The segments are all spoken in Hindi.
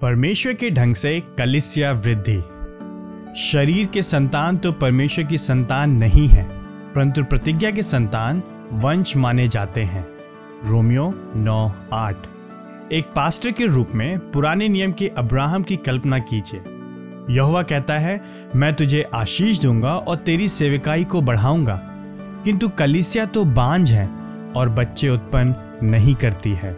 परमेश्वर के ढंग से कलिसिया वृद्धि। शरीर के संतान तो परमेश्वर की संतान नहीं है, परंतु प्रतिज्ञा के संतान वंश माने जाते हैं। रोमियो नौ आठ। एक पास्टर के रूप में पुराने नियम के अब्राहम की कल्पना कीजिए। यहुआ कहता है, मैं तुझे आशीष दूँगा और तेरी सेविकाई को बढ़ाऊँगा। किंतु कलिसिया तो बांझ है और बच्चे उत्पन्न नहीं करती है।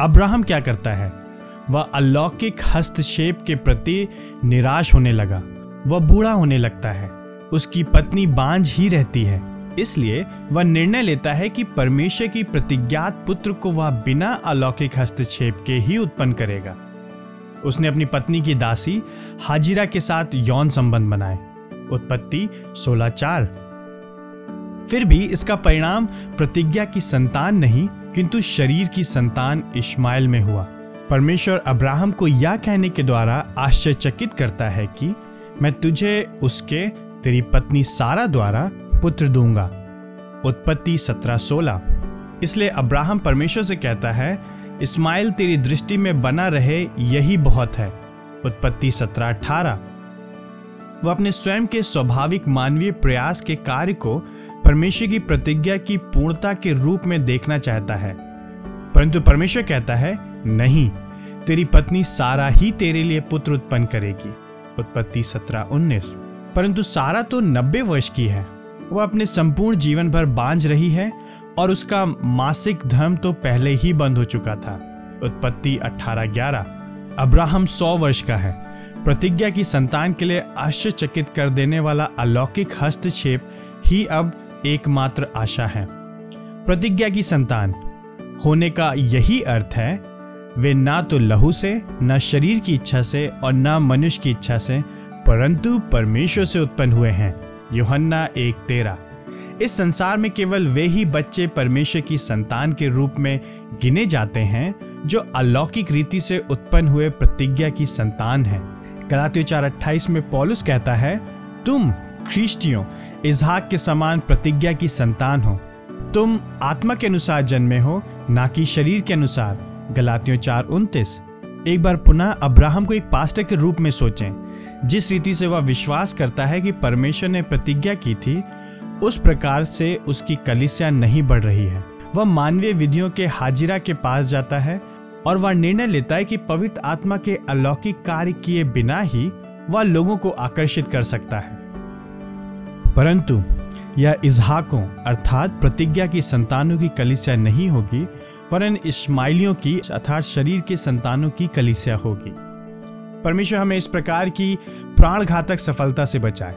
अब्राहम क्या करता है? वह अलौकिक हस्तक्षेप के प्रति निराश होने लगा। वह बूढ़ा होने लगता है। उसकी पत्नी बांझ ही रहती है। इसलिए वह निर्णय लेता है कि परमेश्वर की प्रतिज्ञात पुत्र को वह बिना अलौकिक हस्तक्षेप के ही उत्पन्न करेगा। उसने अपनी पत्नी की दासी हाजिरा के साथ यौन संबंध बनाए। उत्पत्ति सोलह चार। फिर भी इसका परिणाम प्रतिज्ञा की संतान नहीं, किंतु शरीर की संतान इस्माइल में हुआ। परमेश्वर अब्राहम को यह कहने के द्वारा आश्चर्यचकित करता है कि मैं तुझे, उसके, तेरी पत्नी सारा द्वारा पुत्र दूँगा। उत्पत्ति सत्रह सोलह। इसलिए अब्राहम परमेश्वर से कहता है इस्माइल तेरी दृष्टि में बना रहे यही बहुत है। उत्पत्ति सत्रह अठारह। वह अपने स्वयं के स्वाभाविक मानवीय प्रयास के कार्य को परमेश्वर की प्रतिज्ञा की पूर्णता के रूप में देखना चाहता है। परंतु परमेश्वर कहता है, नहीं, तेरी पत्नी सारा ही तेरे लिए पुत्र उत्पन्न करेगी। उत्पत्ति सत्रह, उन्नीस। परंतु सारा तो नब्बे वर्ष की है। वह अपने संपूर्ण जीवन भर बांझ रही है और उसका मासिक धर्म तो पहले ही बंद हो चुका था। उत्पत्ति अठारह, ग्यारह। अब्राहम सौ वर्ष का है। प्रतिज्ञा की संतान के लिए आश्चर्यचकित कर देने वाला अलौकिक हस्तक्षेप ही अब एकमात्र आशा है। प्रतिज्ञा की संतान। होने का यही अर्थ है, वे ना तो लहू से, न शरीर की इच्छा से और न मनुष्य की इच्छा से, परंतु परमेश्वर से उत्पन्न हुए हैं। योहन्ना एक तेरा इस संसार में केवल वे ही बच्चे परमेश्वर की संतान के रूप में गिने जाते हैं, जो अलौकिक रीति से उत्पन्न हुए प्रतिज्ञा की संतान है। गलातियों चार अट्ठाईस में पॉलुस कहता है, तुम ख्रीष्टियों, इजहाक के समान प्रतिज्ञा की संतान हो। तुम आत्मा के अनुसार जन्मे हो ना कि शरीर के अनुसार। गलातियों चार उनतीस। एक बार पुनः अब्राहम को एक पास्टर के रूप में सोचें। जिस रीति से वह विश्वास करता है कि परमेश्वर ने प्रतिज्ञा की थी, उस प्रकार से उसकी कलिसिया नहीं बढ़ रही है। वह मानवीय विधियों के हाजिरा के पास जाता है और वह निर्णय लेता है कि पवित्र आत्मा के अलौकिक कार्य किए बिना ही वह लोगों को आकर्षित कर सकता है। परंतु यह इजहाकों अर्थात प्रतिज्ञा की संतानों की कलिसिया नहीं होगी वरन इस्माइलियों की, अर्थात शरीर के संतानों की कलिसिया होगी। परमेश्वर हमें इस प्रकार की प्राण घातक सफलता से बचाए।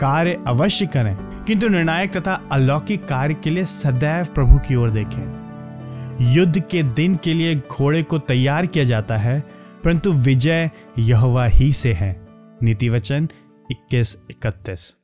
कार्य अवश्य करें, किंतु निर्णायक तथा अलौकिक कार्य के लिए सदैव प्रभु की ओर देखें। युद्ध के दिन के लिए घोड़े को तैयार किया जाता है, परंतु विजय यहवा ही से है। नीति वचन इक्कीस इकतीस।